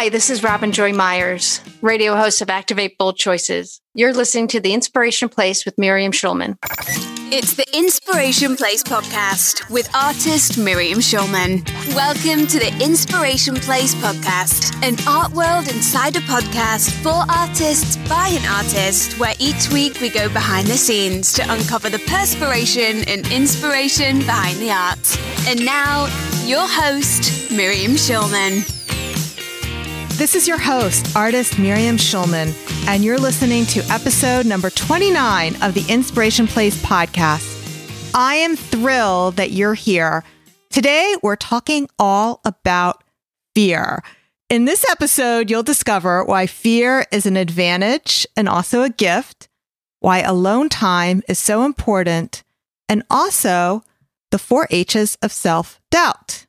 Hi, this is Robin Joy Meyers, radio host of Activate Bold Choices. You're listening to The Inspiration Place with Miriam Schulman. It's the Inspiration Place podcast with artist Miriam Schulman. Welcome to the Inspiration Place podcast, an art world insider podcast for artists by an artist, where each week we go behind the scenes to uncover the perspiration and inspiration behind the art. And now, your host, Miriam Schulman. This is your host, artist Miriam Schulman, and you're listening to episode number 29 of the Inspiration Place podcast. I am thrilled that you're here. Today, we're talking all about fear. In this episode, you'll discover why fear is an advantage and also a gift, why alone time is so important, and also the four H's of self doubt.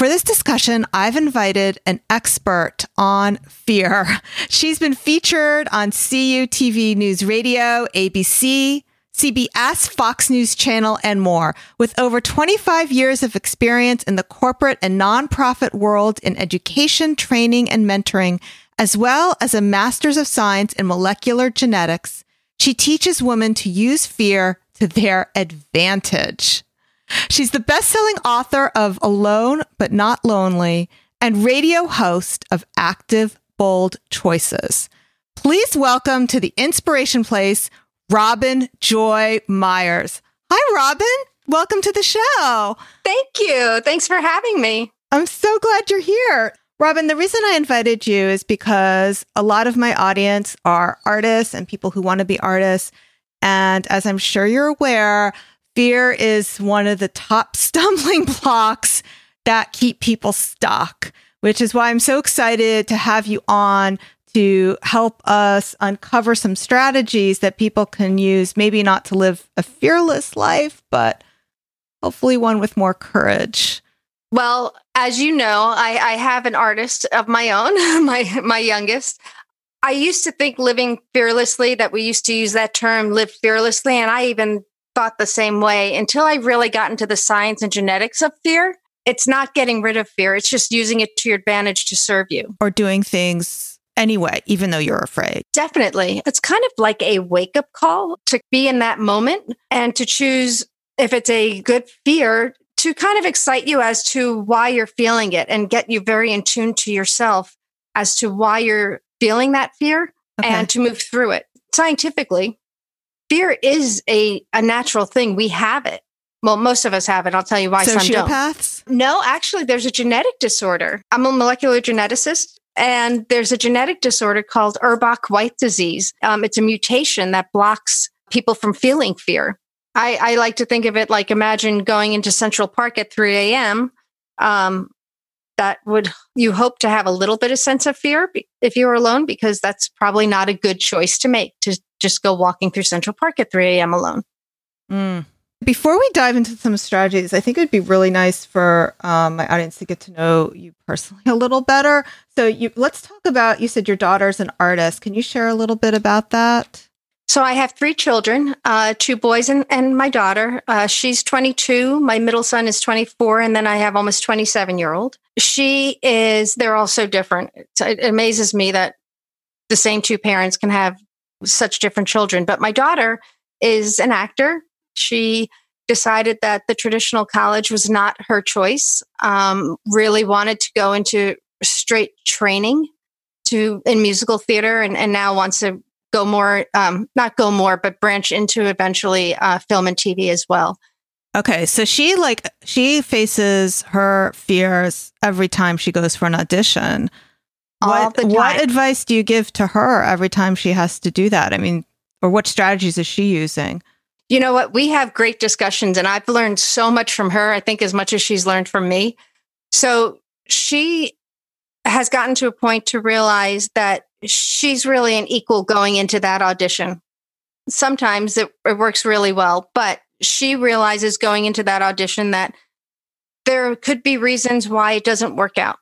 For this discussion, I've invited an expert on fear. She's been featured on CUTV News Radio, ABC, CBS, Fox News Channel, and more. With over 25 years of experience in the corporate and nonprofit world in education, training, and mentoring, as well as a master's of science in molecular genetics, she teaches women to use fear to their advantage. She's the best selling author of Alone but Not Lonely and radio host of Active Bold Choices. Please welcome to the Inspiration Place, Robin Joy Meyers. Hi, Robin. Welcome to the show. Thank you. Thanks for having me. I'm so glad you're here. Robin, the reason I invited you is because a lot of my audience are artists and people who want to be artists. And as I'm sure you're aware, fear is one of the top stumbling blocks that keep people stuck, which is why I'm so excited to have you on to help us uncover some strategies that people can use, maybe not to live a fearless life, but hopefully one with more courage. Well, as you know, I, I have an artist of my own, my my youngest. I used to think living fearlessly that we used to use that term live fearlessly and I even thought the same way until I really got into the science and genetics of fear. It's not getting rid of fear, it's just using it to your advantage to serve you. Or doing things anyway, even though you're afraid. Definitely. It's kind of like a wake up call to be in that moment and to choose if it's a good fear to kind of excite you as to why you're feeling it and get you very in tune to yourself as to why you're feeling that fear okay. and to move through it. Scientifically, fear is a, a natural thing. We have it. Well, most of us have it. I'll tell you why Sociopaths? some don't. No, actually, there's a genetic disorder. I'm a molecular geneticist, and there's a genetic disorder called Urbach-Wiethe disease. Um, it's a mutation that blocks people from feeling fear. I, I, like to think of it like imagine going into Central Park at 3 a.m. Um, that would you hope to have a little bit of sense of fear if you're alone because that's probably not a good choice to make to just go walking through Central Park at 3 a.m. alone. Mm. Before we dive into some strategies, I think it would be really nice for um, my audience to get to know you personally a little better. So, you let's talk about. You said your daughter's an artist. Can you share a little bit about that? So I have three children, uh, two boys and, and my daughter. Uh, she's 22. My middle son is 24. And then I have almost 27 year old. She is, they're all so different. It amazes me that the same two parents can have such different children. But my daughter is an actor. She decided that the traditional college was not her choice. Um, really wanted to go into straight training to in musical theater, and, and now wants to go more, um, not go more, but branch into eventually uh, film and TV as well. Okay, so she like she faces her fears every time she goes for an audition what, what advice do you give to her every time she has to do that? I mean, or what strategies is she using? You know what? We have great discussions, and I've learned so much from her. I think as much as she's learned from me. So she has gotten to a point to realize that she's really an equal going into that audition. Sometimes it, it works really well, but she realizes going into that audition that there could be reasons why it doesn't work out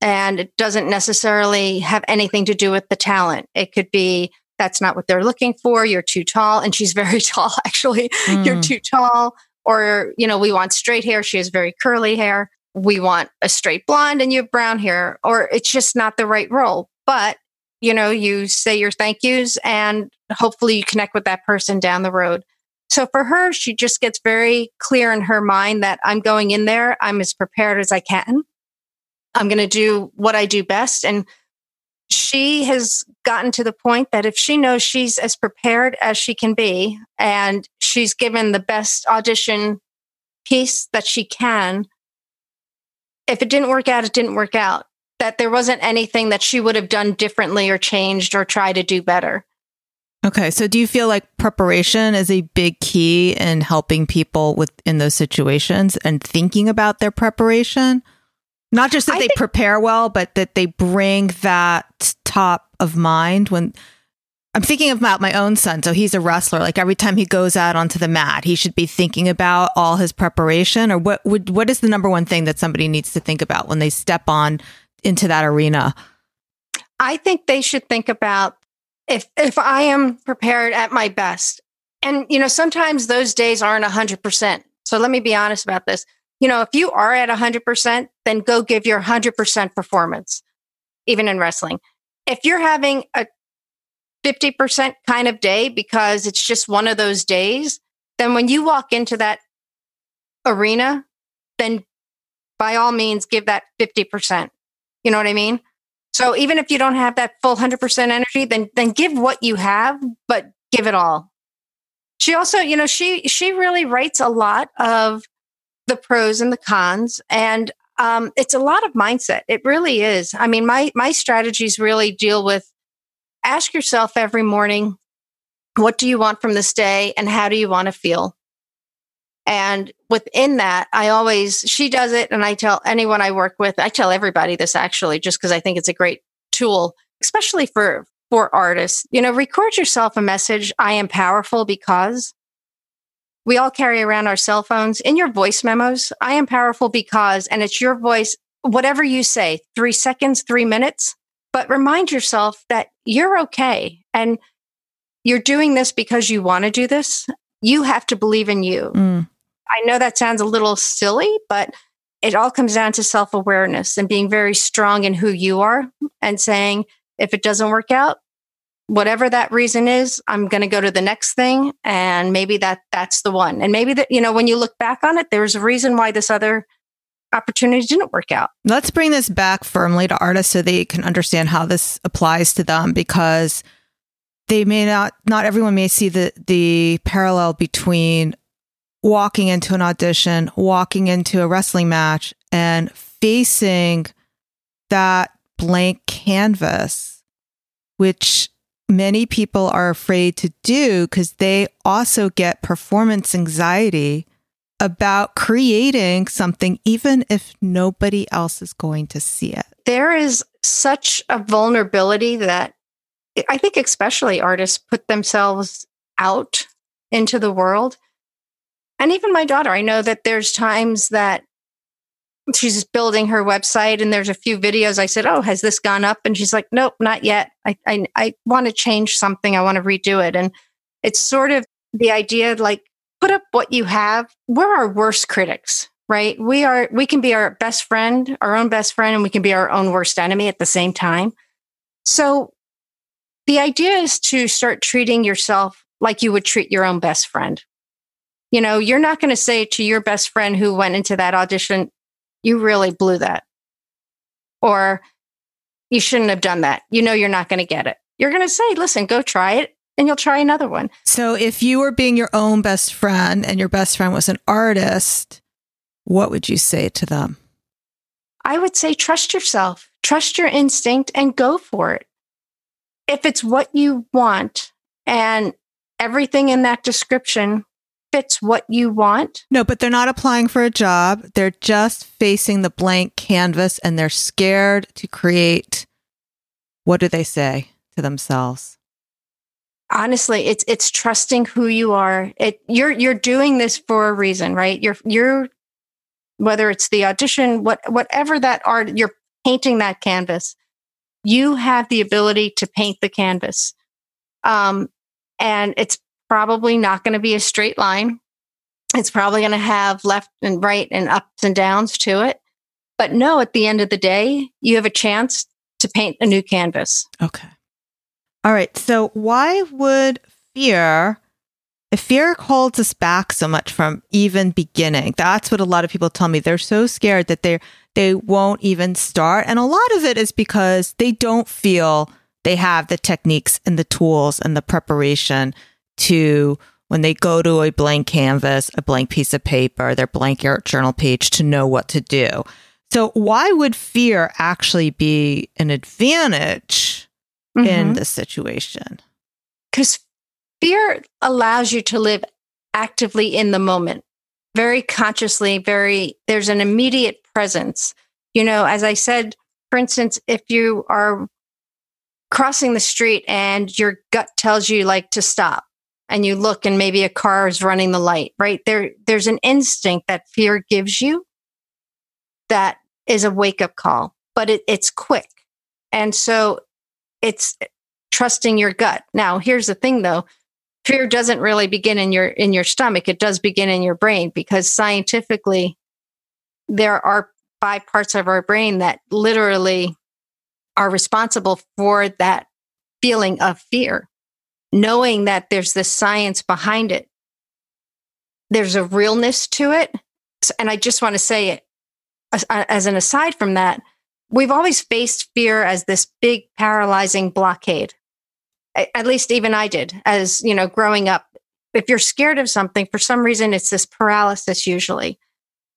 and it doesn't necessarily have anything to do with the talent. It could be that's not what they're looking for. You're too tall. And she's very tall, actually. Mm. You're too tall. Or, you know, we want straight hair. She has very curly hair. we want a straight blonde and you have brown hair, or it's just not the right role. But, you know, you say your thank yous and hopefully you connect with that person down the road. So for her, she just gets very clear in her mind that I'm going in there, I'm as prepared as I can. I'm going to do what I do best. And she has gotten to the point that if she knows she's as prepared as she can be and she's given the best audition piece that she can, if it didn't work out, it didn't work out. That there wasn't anything that she would have done differently or changed or try to do better. Okay, so do you feel like preparation is a big key in helping people with in those situations and thinking about their preparation? Not just that I they think- prepare well, but that they bring that top of mind when I'm thinking about my own son. So he's a wrestler. Like every time he goes out onto the mat, he should be thinking about all his preparation. Or what would what is the number one thing that somebody needs to think about when they step on into that arena? I think they should think about if if I am prepared at my best. And you know, sometimes those days aren't 100%. So let me be honest about this. You know, if you are at 100%, then go give your 100% performance even in wrestling. If you're having a 50% kind of day because it's just one of those days, then when you walk into that arena, then by all means give that 50%. You know what I mean? So even if you don't have that full 100% energy, then then give what you have, but give it all. She also, you know, she she really writes a lot of the pros and the cons and um, it's a lot of mindset. It really is. I mean, my my strategies really deal with ask yourself every morning, what do you want from this day and how do you want to feel? And within that, I always, she does it. And I tell anyone I work with, I tell everybody this actually, just because I think it's a great tool, especially for, for artists. You know, record yourself a message. I am powerful because we all carry around our cell phones in your voice memos. I am powerful because, and it's your voice, whatever you say, three seconds, three minutes, but remind yourself that you're okay and you're doing this because you want to do this. You have to believe in you. Mm. I know that sounds a little silly, but it all comes down to self awareness and being very strong in who you are and saying, if it doesn't work out, whatever that reason is, I'm going to go to the next thing. And maybe that that's the one. And maybe that, you know, when you look back on it, there's a reason why this other opportunity didn't work out. Let's bring this back firmly to artists so they can understand how this applies to them because they may not not everyone may see the the parallel between walking into an audition, walking into a wrestling match and facing that blank canvas which many people are afraid to do because they also get performance anxiety about creating something, even if nobody else is going to see it. There is such a vulnerability that I think, especially artists, put themselves out into the world. And even my daughter, I know that there's times that she's building her website and there's a few videos. I said, Oh, has this gone up? And she's like, Nope, not yet. I, I, I want to change something. I want to redo it. And it's sort of the idea like put up what you have. We're our worst critics, right? We are, we can be our best friend, our own best friend, and we can be our own worst enemy at the same time. So the idea is to start treating yourself like you would treat your own best friend. You know, you're not going to say to your best friend who went into that audition, you really blew that. Or you shouldn't have done that. You know, you're not going to get it. You're going to say, listen, go try it and you'll try another one. So if you were being your own best friend and your best friend was an artist, what would you say to them? I would say trust yourself, trust your instinct and go for it. If it's what you want and everything in that description fits what you want. No, but they're not applying for a job. They're just facing the blank canvas and they're scared to create. What do they say to themselves? honestly it's it's trusting who you are it you're you're doing this for a reason right you're you're whether it's the audition what whatever that art you're painting that canvas you have the ability to paint the canvas um and it's probably not going to be a straight line it's probably going to have left and right and ups and downs to it But no, at the end of the day, you have a chance to paint a new canvas. Okay. All right. So, why would fear, if fear holds us back so much from even beginning? That's what a lot of people tell me. They're so scared that they they won't even start, and a lot of it is because they don't feel they have the techniques and the tools and the preparation to when they go to a blank canvas, a blank piece of paper, their blank art journal page to know what to do. So, why would fear actually be an advantage mm-hmm. in this situation? Because fear allows you to live actively in the moment, very consciously, very, there's an immediate presence. You know, as I said, for instance, if you are crossing the street and your gut tells you like to stop and you look and maybe a car is running the light, right? There, there's an instinct that fear gives you that is a wake up call, but it, it's quick. And so it's trusting your gut. Now, here's the thing though. Fear doesn't really begin in your in your stomach. It does begin in your brain because scientifically there are five parts of our brain that literally are responsible for that feeling of fear. Knowing that there's this science behind it. There's a realness to it. And I just want to say it uh, as an aside from that, we've always faced fear as this big paralyzing blockade. At least even I did as, you know, growing up. If you're scared of something, for some reason, it's this paralysis usually.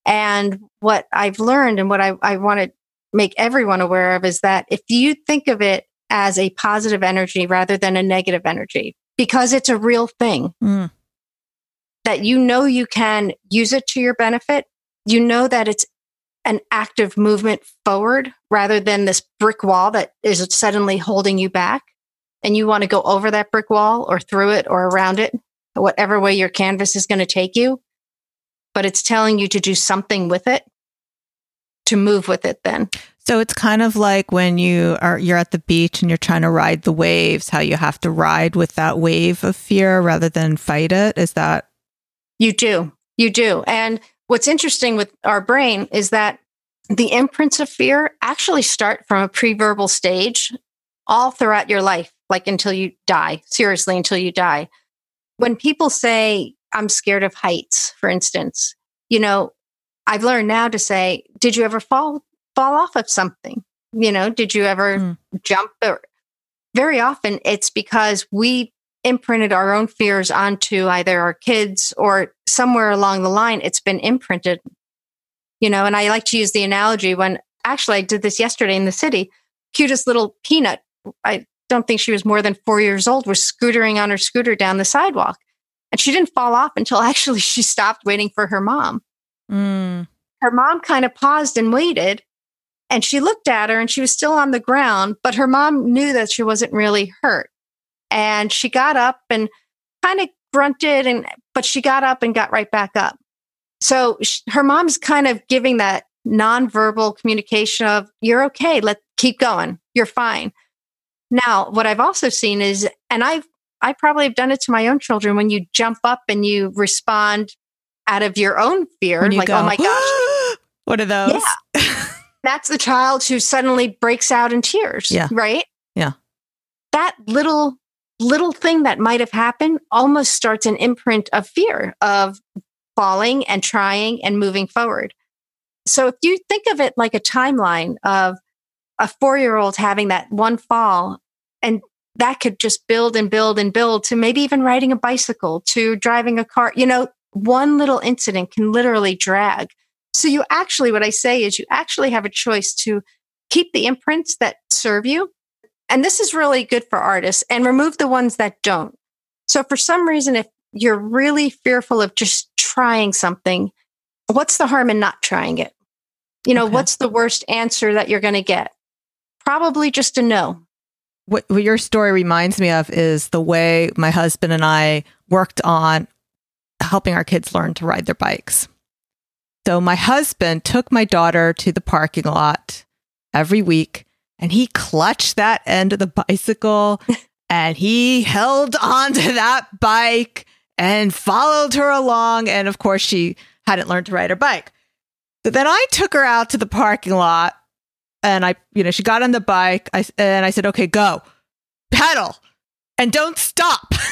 And what I've learned and what I, I want to make everyone aware of is that if you think of it as a positive energy rather than a negative energy, because it's a real thing, mm. that you know you can use it to your benefit, you know that it's an active movement forward rather than this brick wall that is suddenly holding you back. And you want to go over that brick wall or through it or around it, whatever way your canvas is going to take you. But it's telling you to do something with it, to move with it then. So it's kind of like when you are you're at the beach and you're trying to ride the waves, how you have to ride with that wave of fear rather than fight it. Is that you do. You do. And What's interesting with our brain is that the imprints of fear actually start from a pre-verbal stage all throughout your life, like until you die, seriously, until you die. When people say, I'm scared of heights, for instance, you know, I've learned now to say, did you ever fall fall off of something? You know, did you ever mm. jump? Or, very often it's because we imprinted our own fears onto either our kids or somewhere along the line it's been imprinted you know and i like to use the analogy when actually i did this yesterday in the city cutest little peanut i don't think she was more than four years old was scootering on her scooter down the sidewalk and she didn't fall off until actually she stopped waiting for her mom mm. her mom kind of paused and waited and she looked at her and she was still on the ground but her mom knew that she wasn't really hurt. And she got up and kind of grunted and but she got up and got right back up. So she, her mom's kind of giving that nonverbal communication of you're okay let keep going you're fine. Now what i've also seen is and i've i probably have done it to my own children when you jump up and you respond out of your own fear like oh go, oh my gosh. What are those? yeah that's the child who suddenly breaks out in tears yeah right yeah that little little thing that might have happened almost starts an imprint of fear of falling and trying and moving forward. So if you think of it like a timeline of a four year old having that one fall, and that could just build and build and build to maybe even riding a bicycle to driving a car, you know, one little incident can literally drag. So you actually, what I say is you actually have a choice to keep the imprints that serve you and this is really good for artists and remove the ones that don't. So for some reason, if you're really fearful of just trying something, what's the harm in not trying it? You know, okay. what's the worst answer that you're going to get? Probably just a no. What, what your story reminds me of is the way my husband and I worked on helping our kids learn to ride their bikes. So my husband took my daughter to the parking lot every week and he clutched that end of the bicycle and he held onto that bike and followed her along. And of course, she hadn't learned to ride her bike. So then I took her out to the parking lot and I, you know, she got on the bike I, and I said, okay, go pedal and don't stop.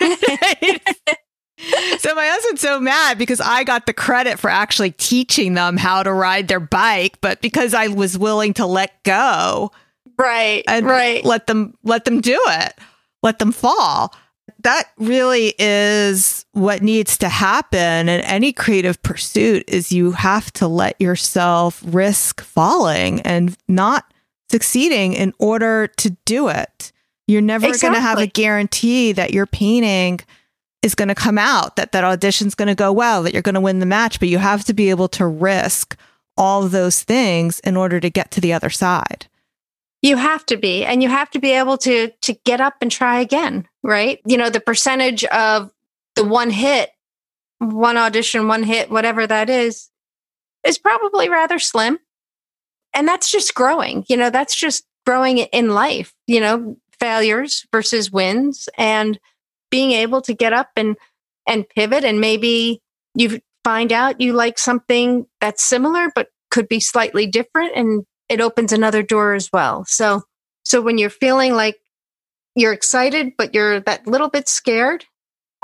so my husband's so mad because I got the credit for actually teaching them how to ride their bike, but because I was willing to let go, right, and right, let them let them do it, let them fall. That really is what needs to happen in any creative pursuit is you have to let yourself risk falling and not succeeding in order to do it. You're never exactly. going to have a guarantee that your painting is going to come out, that that audition's going to go well, that you're going to win the match, but you have to be able to risk all those things in order to get to the other side. You have to be, and you have to be able to to get up and try again, right? You know, the percentage of the one hit, one audition, one hit, whatever that is, is probably rather slim. And that's just growing. You know, that's just growing in life. You know, failures versus wins and being able to get up and and pivot and maybe you find out you like something that's similar but could be slightly different and it opens another door as well so so when you're feeling like you're excited but you're that little bit scared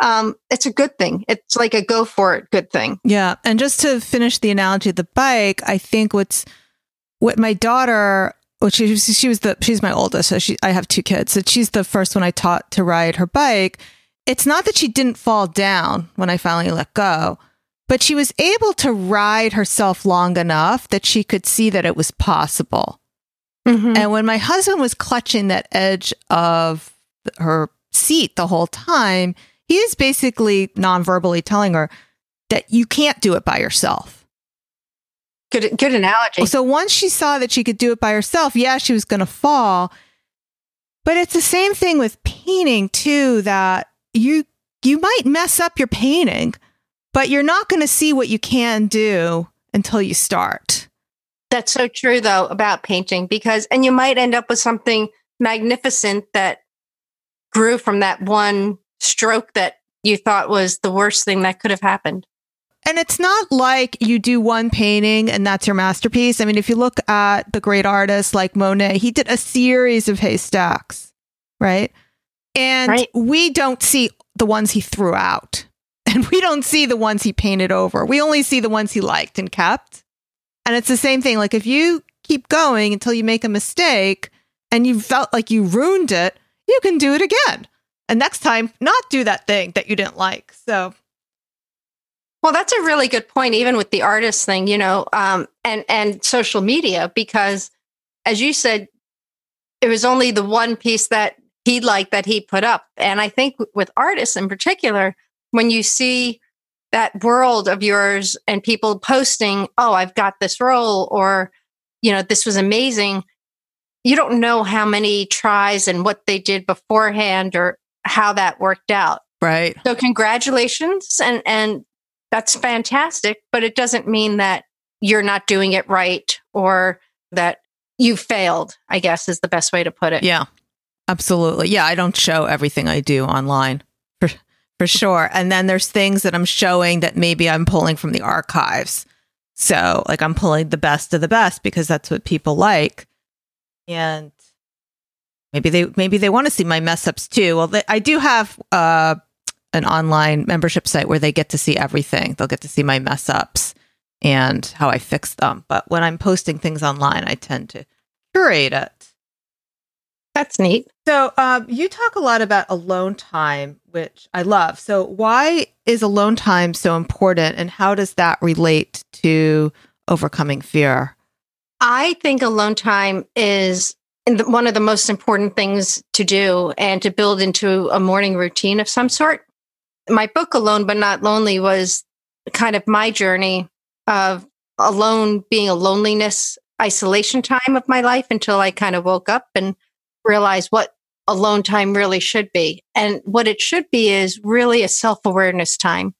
um, it's a good thing. It's like a go for it good thing. Yeah. And just to finish the analogy of the bike, I think what's what my daughter well, she she was the she's my oldest, so she I have two kids. So she's the first one I taught to ride her bike. It's not that she didn't fall down when I finally let go, but she was able to ride herself long enough that she could see that it was possible. Mm-hmm. And when my husband was clutching that edge of her seat the whole time, he is basically non-verbally telling her that you can't do it by yourself. Good, good analogy. So once she saw that she could do it by herself, yeah, she was going to fall. But it's the same thing with painting too. That you you might mess up your painting, but you're not going to see what you can do until you start. That's so true though about painting because and you might end up with something magnificent that grew from that one stroke that you thought was the worst thing that could have happened. And it's not like you do one painting and that's your masterpiece. I mean, if you look at the great artists like Monet, he did a series of haystacks, right? And right. we don't see the ones he threw out. And we don't see the ones he painted over. We only see the ones he liked and kept. And it's the same thing. Like if you keep going until you make a mistake and you felt like you ruined it, you can do it again. And next time, not do that thing that you didn't like. So well, that's a really good point, even with the artist thing, you know, um, and and social media, because as you said, it was only the one piece that he liked that he put up, and I think with artists in particular, when you see that world of yours and people posting, "Oh, I've got this role," or you know, this was amazing. You don't know how many tries and what they did beforehand or how that worked out. Right. So congratulations and and that's fantastic, but it doesn't mean that you're not doing it right or that you failed, I guess is the best way to put it. Yeah. Absolutely. Yeah, I don't show everything I do online for for sure. And then there's things that I'm showing that maybe I'm pulling from the archives. So, like I'm pulling the best of the best because that's what people like. And maybe they maybe they want to see my mess ups too. Well, they, I do have uh an online membership site where they get to see everything. They'll get to see my mess ups and how I fix them. But when I'm posting things online, I tend to curate it. That's neat. So, um, you talk a lot about alone time, which I love. So, why is alone time so important, and how does that relate to overcoming fear? I think alone time is one of the most important things to do and to build into a morning routine of some sort my book alone but not lonely was kind of my journey of alone being a loneliness isolation time of my life until i kind of woke up and realized what alone time really should be. And what it should be is really a self-awareness time.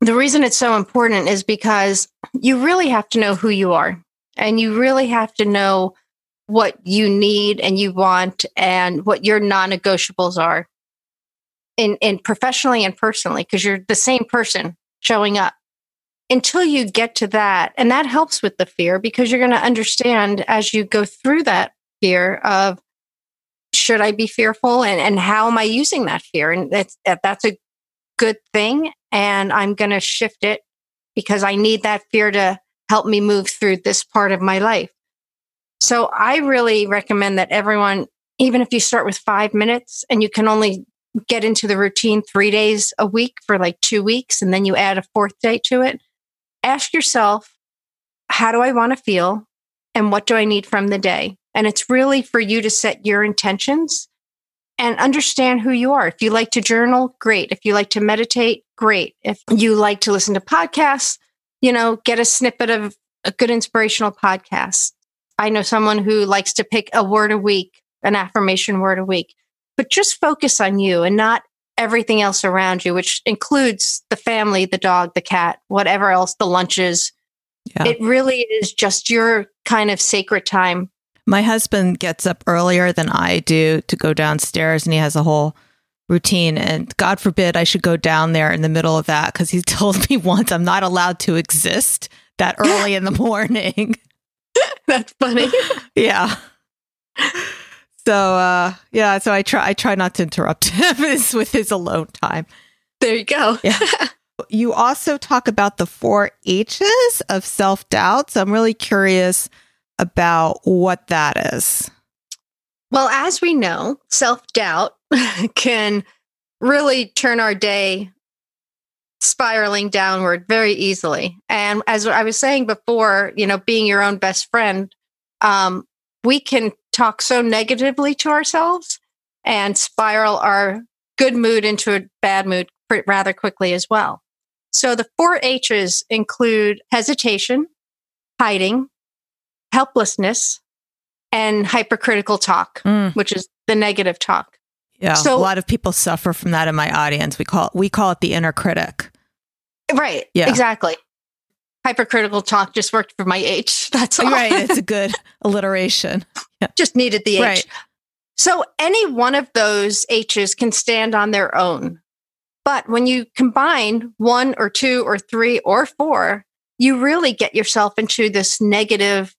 The reason it's so important is because you really have to know who you are and you really have to know what you need and you want and what your non-negotiables are in, in professionally and personally because you're the same person showing up until you get to that, and that helps with the fear because you're going to understand as you go through that fear of should I be fearful and, and how am I using that fear? And that's, that's a good thing. And I'm going to shift it because I need that fear to help me move through this part of my life. So I really recommend that everyone, even if you start with five minutes and you can only get into the routine three days a week for like two weeks, and then you add a fourth day to it, ask yourself, how do I want to feel? And what do I need from the day? And it's really for you to set your intentions and understand who you are. If you like to journal, great. If you like to meditate, great. If you like to listen to podcasts, you know, get a snippet of a good inspirational podcast. I know someone who likes to pick a word a week, an affirmation word a week, but just focus on you and not everything else around you, which includes the family, the dog, the cat, whatever else, the lunches. Yeah. It really is just your kind of sacred time. My husband gets up earlier than I do to go downstairs and he has a whole routine. And God forbid I should go down there in the middle of that because he told me once I'm not allowed to exist that early in the morning. That's funny. yeah. So uh yeah, so I try I try not to interrupt him with his alone time. There you go. yeah. You also talk about the four H's of self doubt. So I'm really curious about what that is. Well, as we know, self doubt can really turn our day spiraling downward very easily. And as I was saying before, you know, being your own best friend, um, we can talk so negatively to ourselves and spiral our good mood into a bad mood rather quickly as well. So the four H's include hesitation, hiding, helplessness, and hypercritical talk, mm. which is the negative talk. Yeah, so, a lot of people suffer from that in my audience. We call we call it the inner critic. Right. Yeah. Exactly. Hypercritical talk just worked for my H. That's all. Right. It's a good alliteration. Yeah. Just needed the H. Right. So any one of those H's can stand on their own. But when you combine one or two or three or four, you really get yourself into this negative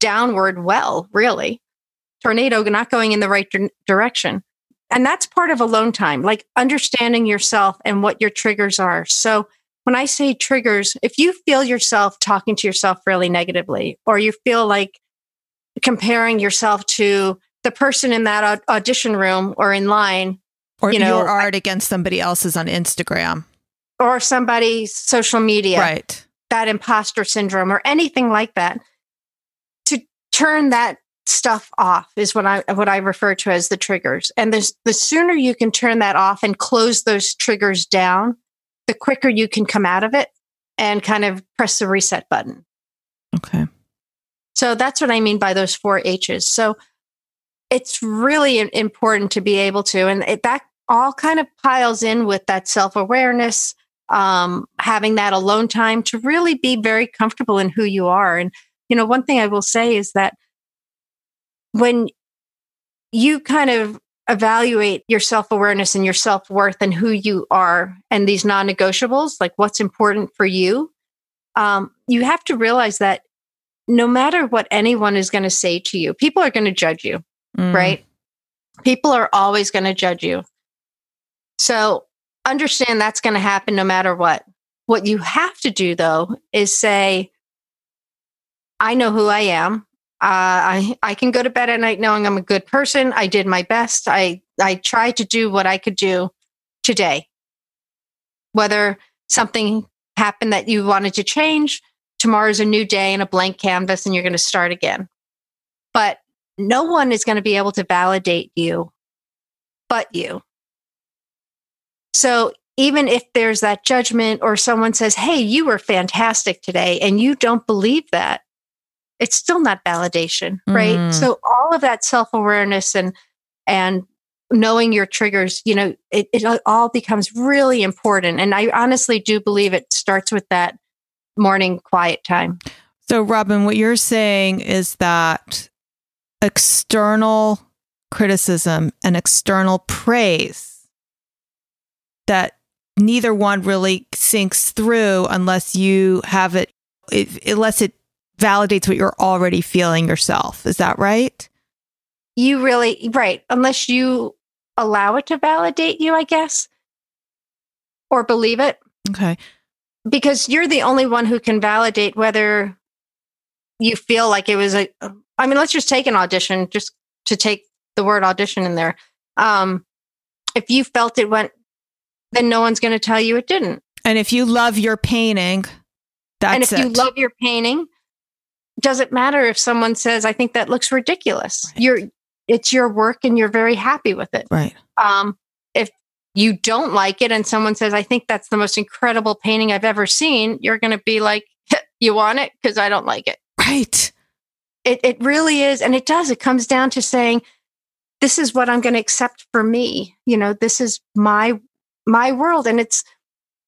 downward well, really. Tornado not going in the right di- direction. And that's part of alone time, like understanding yourself and what your triggers are. So when I say triggers, if you feel yourself talking to yourself really negatively, or you feel like comparing yourself to the person in that audition room or in line, or you know, your art I, against somebody else's on Instagram, or somebody's social media, right? That imposter syndrome or anything like that. To turn that stuff off is what I what I refer to as the triggers. And the the sooner you can turn that off and close those triggers down, the quicker you can come out of it and kind of press the reset button. Okay. So that's what I mean by those four H's. So it's really important to be able to, and it, that all kind of piles in with that self awareness, um, having that alone time to really be very comfortable in who you are. And, you know, one thing I will say is that when you kind of evaluate your self awareness and your self worth and who you are and these non negotiables, like what's important for you, um, you have to realize that no matter what anyone is going to say to you, people are going to judge you, mm. right? People are always going to judge you. So understand that's going to happen no matter what. What you have to do though is say, I know who I am. Uh, I I can go to bed at night knowing I'm a good person. I did my best. I I tried to do what I could do today. Whether something happened that you wanted to change, tomorrow's a new day and a blank canvas, and you're going to start again. But no one is going to be able to validate you but you. So even if there's that judgment or someone says, Hey, you were fantastic today, and you don't believe that, it's still not validation, right? Mm. So all of that self-awareness and and knowing your triggers, you know, it, it all becomes really important. And I honestly do believe it starts with that morning quiet time. So Robin, what you're saying is that external criticism and external praise that neither one really sinks through unless you have it, it unless it validates what you're already feeling yourself. Is that right? You really, right. Unless you allow it to validate you, I guess, or believe it. Okay. Because you're the only one who can validate whether you feel like it was a, I mean, let's just take an audition, just to take the word audition in there. Um, if you felt it went, then no one's going to tell you it didn't. And if you love your painting, that's and if it. you love your painting, doesn't matter if someone says, "I think that looks ridiculous." Right. You're, it's your work, and you're very happy with it. right. Um, if you don't like it, and someone says, "I think that's the most incredible painting I've ever seen," you're going to be like, "You want it because I don't like it." Right. It it really is, and it does. It comes down to saying, "This is what I'm going to accept for me." You know, this is my my world, and it's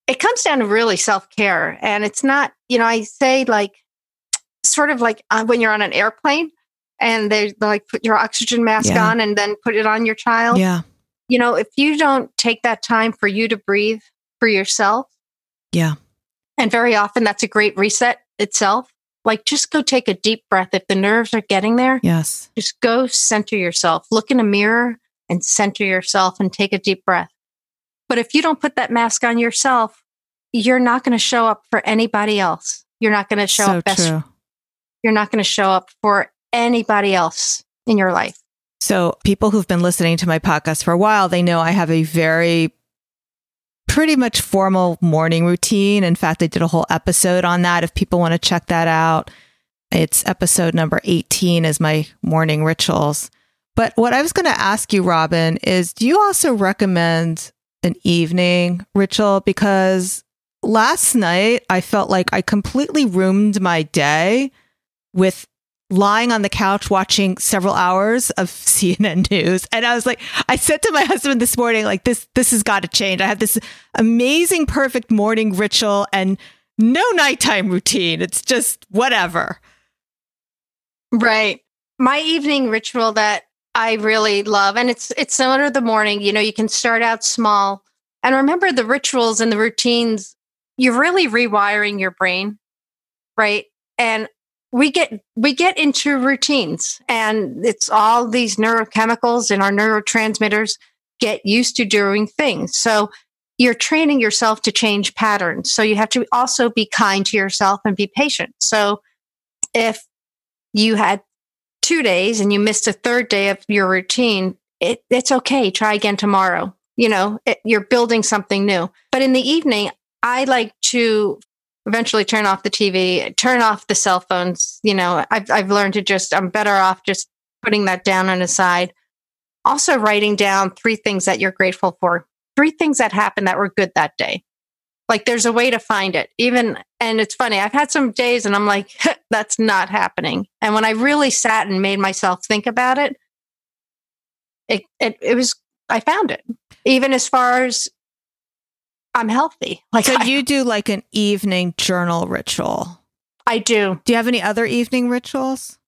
it comes down to really self care, and it's not. You know, I say like sort of like uh, when you're on an airplane and they like put your oxygen mask Yeah. on and then put it on your child. Yeah. You know, if you don't take that time for you to breathe for yourself, Yeah. and very often that's a great reset itself. Like just go take a deep breath. If the nerves are getting there, Yes. just go center yourself. Look in a mirror and center yourself and take a deep breath. But if you don't put that mask on yourself, you're not going to show up for anybody else. You're not going to show so up best. true. You're not going to show up for anybody else in your life. So, people who've been listening to my podcast for a while, they know I have a very pretty much formal morning routine. In fact, I did a whole episode on that. If people want to check that out, it's episode number 18 is my morning rituals. But what I was going to ask you, Robin, is do you also recommend an evening ritual? Because last night I felt like I completely ruined my day with lying on the couch watching several hours of CNN news. And I was like, I said to my husband this morning, like, this, this has got to change. I have this amazing, perfect morning ritual and no nighttime routine. It's just whatever. Right. My evening ritual that I really love, and it's it's similar to the morning. You know, you can start out small, and remember the rituals and the routines. You're really rewiring your brain, right? And we get we get into routines, and it's all these neurochemicals and our neurotransmitters get used to doing things. So you're training yourself to change patterns. So you have to also be kind to yourself and be patient. So if you had two days and you missed a third day of your routine, it, it's okay. Try again tomorrow. You know, it, you're building something new. But in the evening, I like to eventually turn off the TV, turn off the cell phones. You know, I've, I've learned to just, I'm better off just putting that down on the side. Also, writing down three things that you're grateful for, three things that happened that were good that day. Like there's a way to find it. Even, and it's funny, I've had some days and I'm like, that's not happening. And when I really sat and made myself think about it, it, it, it was, I found it. Even as far as I'm healthy. Like So I, you do like an evening journal ritual. I do. Do you have any other evening rituals?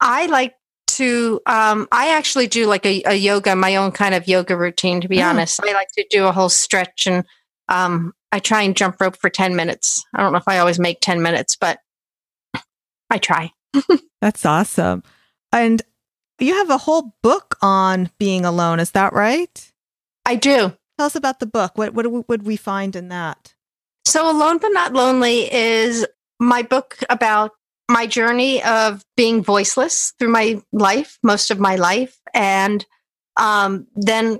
I like to um I actually do like a, a yoga, my own kind of yoga routine to be Oh. honest. I like to do a whole stretch and um I try and jump rope for 10 minutes. I don't know if I always make 10 minutes, but I try. That's awesome. And you have a whole book on being alone. Is that right? I do. Tell us about the book. What what would we find in that? So Alone but Not Lonely is my book about my journey of being voiceless through my life, most of my life, and um, then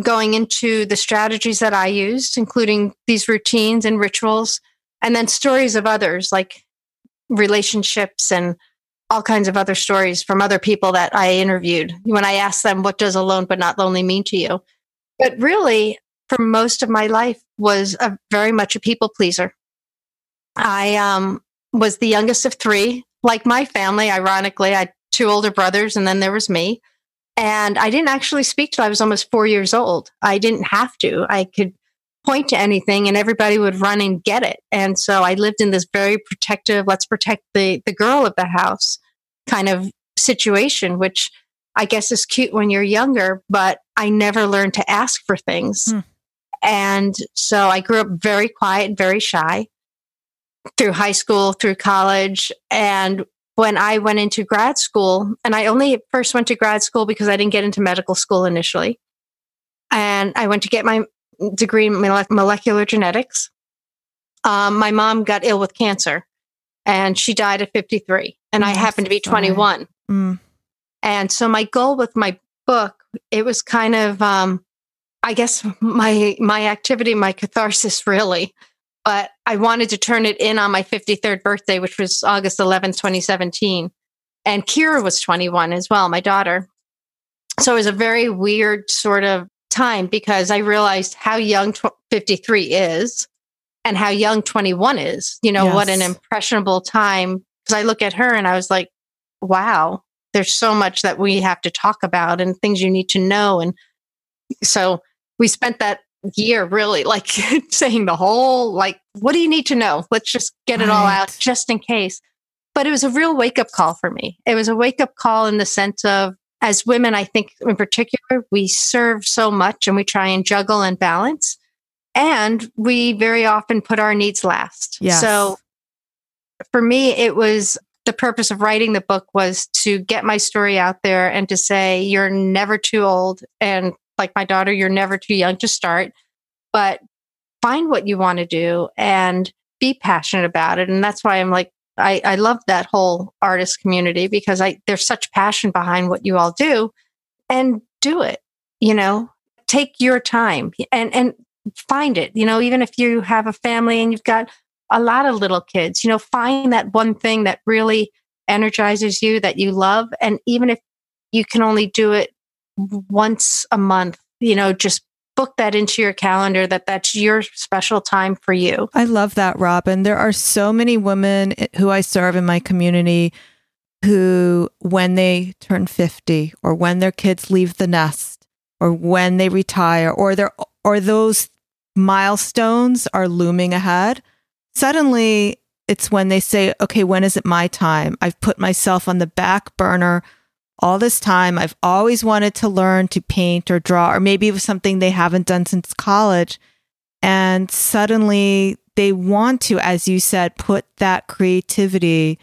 going into the strategies that I used, including these routines and rituals, and then stories of others like relationships and all kinds of other stories from other people that I interviewed when I asked them, What does alone but not lonely mean to you? But really, for most of my life, was a, very much a people pleaser. I um, was the youngest of three, like my family, ironically. I had two older brothers, and then there was me. And I didn't actually speak till I was almost four years old. I didn't have to. I could point to anything and everybody would run and get it. And so I lived in this very protective, let's protect the, the girl of the house kind of situation, which I guess is cute when you're younger, but I never learned to ask for things. Hmm. And so I grew up very quiet, very shy through high school, through college. And when I went into grad school, and I only first went to grad school because I didn't get into medical school initially. And I went to get my degree in molecular genetics. Um, my mom got ill with cancer and she died at 53, and oh, I happened to be 21. Mm. And so my goal with my book, it was kind of, um, I guess my my activity, my catharsis, really. But I wanted to turn it in on my 53rd birthday, which was August 11th, 2017. And Kira was 21 as well, my daughter. So it was a very weird sort of time because I realized how young 53 is and how young 21 is. You know, yes. what an impressionable time. Because I look at her and I was like, wow, there's so much that we have to talk about and things you need to know. And so we spent that year really like saying the whole, like, what do you need to know? Let's just get it right. all out just in case. But it was a real wake up call for me. It was a wake up call in the sense of, as women, I think in particular, we serve so much and we try and juggle and balance. And we very often put our needs last. Yes. So for me, it was the purpose of writing the book was to get my story out there and to say, you're never too old. And like my daughter, you're never too young to start, but find what you want to do and be passionate about it. And that's why I'm like, I, I love that whole artist community because I there's such passion behind what you all do and do it, you know, take your time and, and find it, you know, even if you have a family and you've got a lot of little kids, you know, find that one thing that really energizes you that you love. And even if you can only do it once a month, you know, just book that into your calendar that that's your special time for you. I love that, Robin. There are so many women eh, who I serve in my community who, when they turn 50 or when their kids leave the nest or when they retire or they or those milestones are looming ahead, suddenly it's when they say, okay, when is it my time? I've put myself on the back burner all this time. I've always wanted to learn to paint or draw, or maybe it was something they haven't done since college. And suddenly they want to, as you said, put that creativity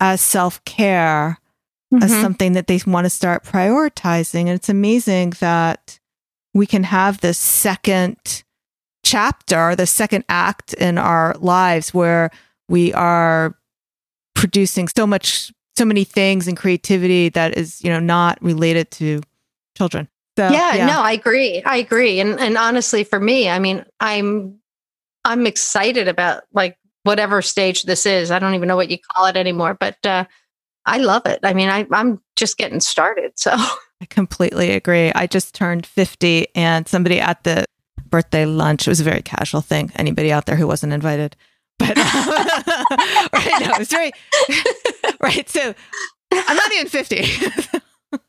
as self care, mm-hmm. as something that they want to start prioritizing. And it's amazing that we can have this second chapter, the second act in our lives where we are producing so much so many things and creativity that is you know not related to children. So, yeah, yeah, no i agree. I agree. And and honestly for me i mean i'm i'm excited about like whatever stage this is. I don't even know what you call it anymore but uh i love it. I mean I, i'm just getting started so. I completely agree. I just turned 50 and somebody at the birthday lunch it was a very casual thing anybody out there who wasn't invited but right now it's very right. So I'm not even 50.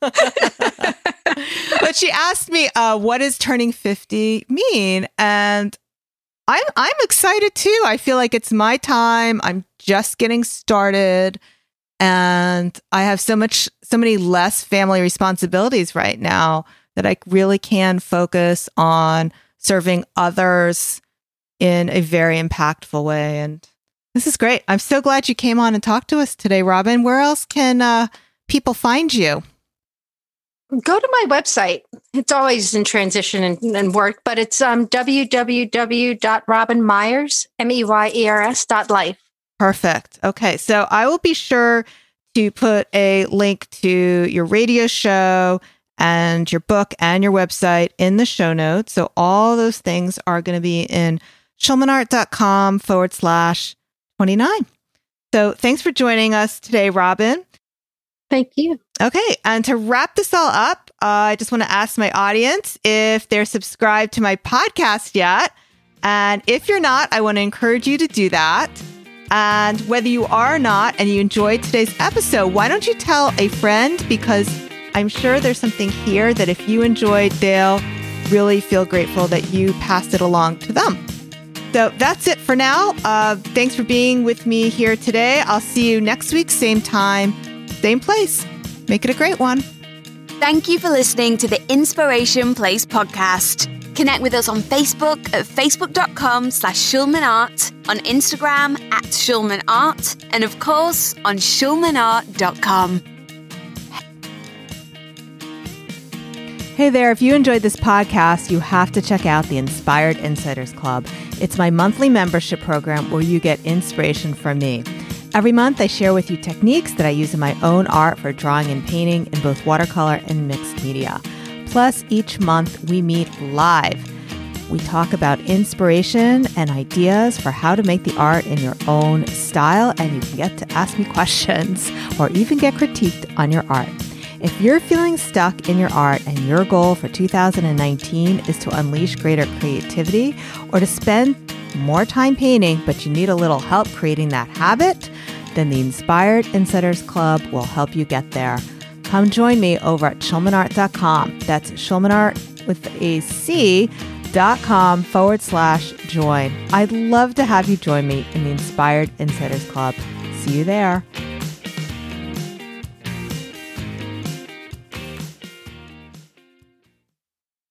but she asked me, uh, what does turning 50 mean? And I'm I'm excited too. I feel like it's my time. I'm just getting started and I have so much so many less family responsibilities right now that I really can focus on serving others in a very impactful way. And this is great. I'm so glad you came on and talked to us today, Robin. Where else can uh, people find you? Go to my website. It's always in transition and, and work, but it's um, www.robinmeyers, M-E-Y-E-R-S dot life. Perfect. Okay. So I will be sure to put a link to your radio show and your book and your website in the show notes. So all those things are going to be in schulmanart.com forward slash 29. So thanks for joining us today, Robin. Thank you. Okay. And to wrap this all up, uh, I just want to ask my audience if they're subscribed to my podcast yet. And if you're not, I want to encourage you to do that. And whether you are or not and you enjoyed today's episode, why don't you tell a friend? Because I'm sure there's something here that if you enjoyed, they'll really feel grateful that you passed it along to them. So that's it for now. Uh, thanks for being with me here today. I'll see you next week, same time, same place. Make it a great one. Thank you for listening to the Inspiration Place podcast. Connect with us on Facebook at facebook.com slash schulmanart, on Instagram at schulmanart, and of course on schulmanart.com. Hey there, if you enjoyed this podcast, you have to check out the Inspired Insiders Club. It's my monthly membership program where you get inspiration from me. Every month, I share with you techniques that I use in my own art for drawing and painting in both watercolor and mixed media. Plus, each month, we meet live. We talk about inspiration and ideas for how to make the art in your own style, and you can get to ask me questions or even get critiqued on your art. If you're feeling stuck in your art and your goal for 2019 is to unleash greater creativity or to spend more time painting, but you need a little help creating that habit, then the Inspired Insiders Club will help you get there. Come join me over at schulmanart.com. That's schulmanart with a C dot com forward slash join. I'd love to have you join me in the Inspired Insiders Club. See you there.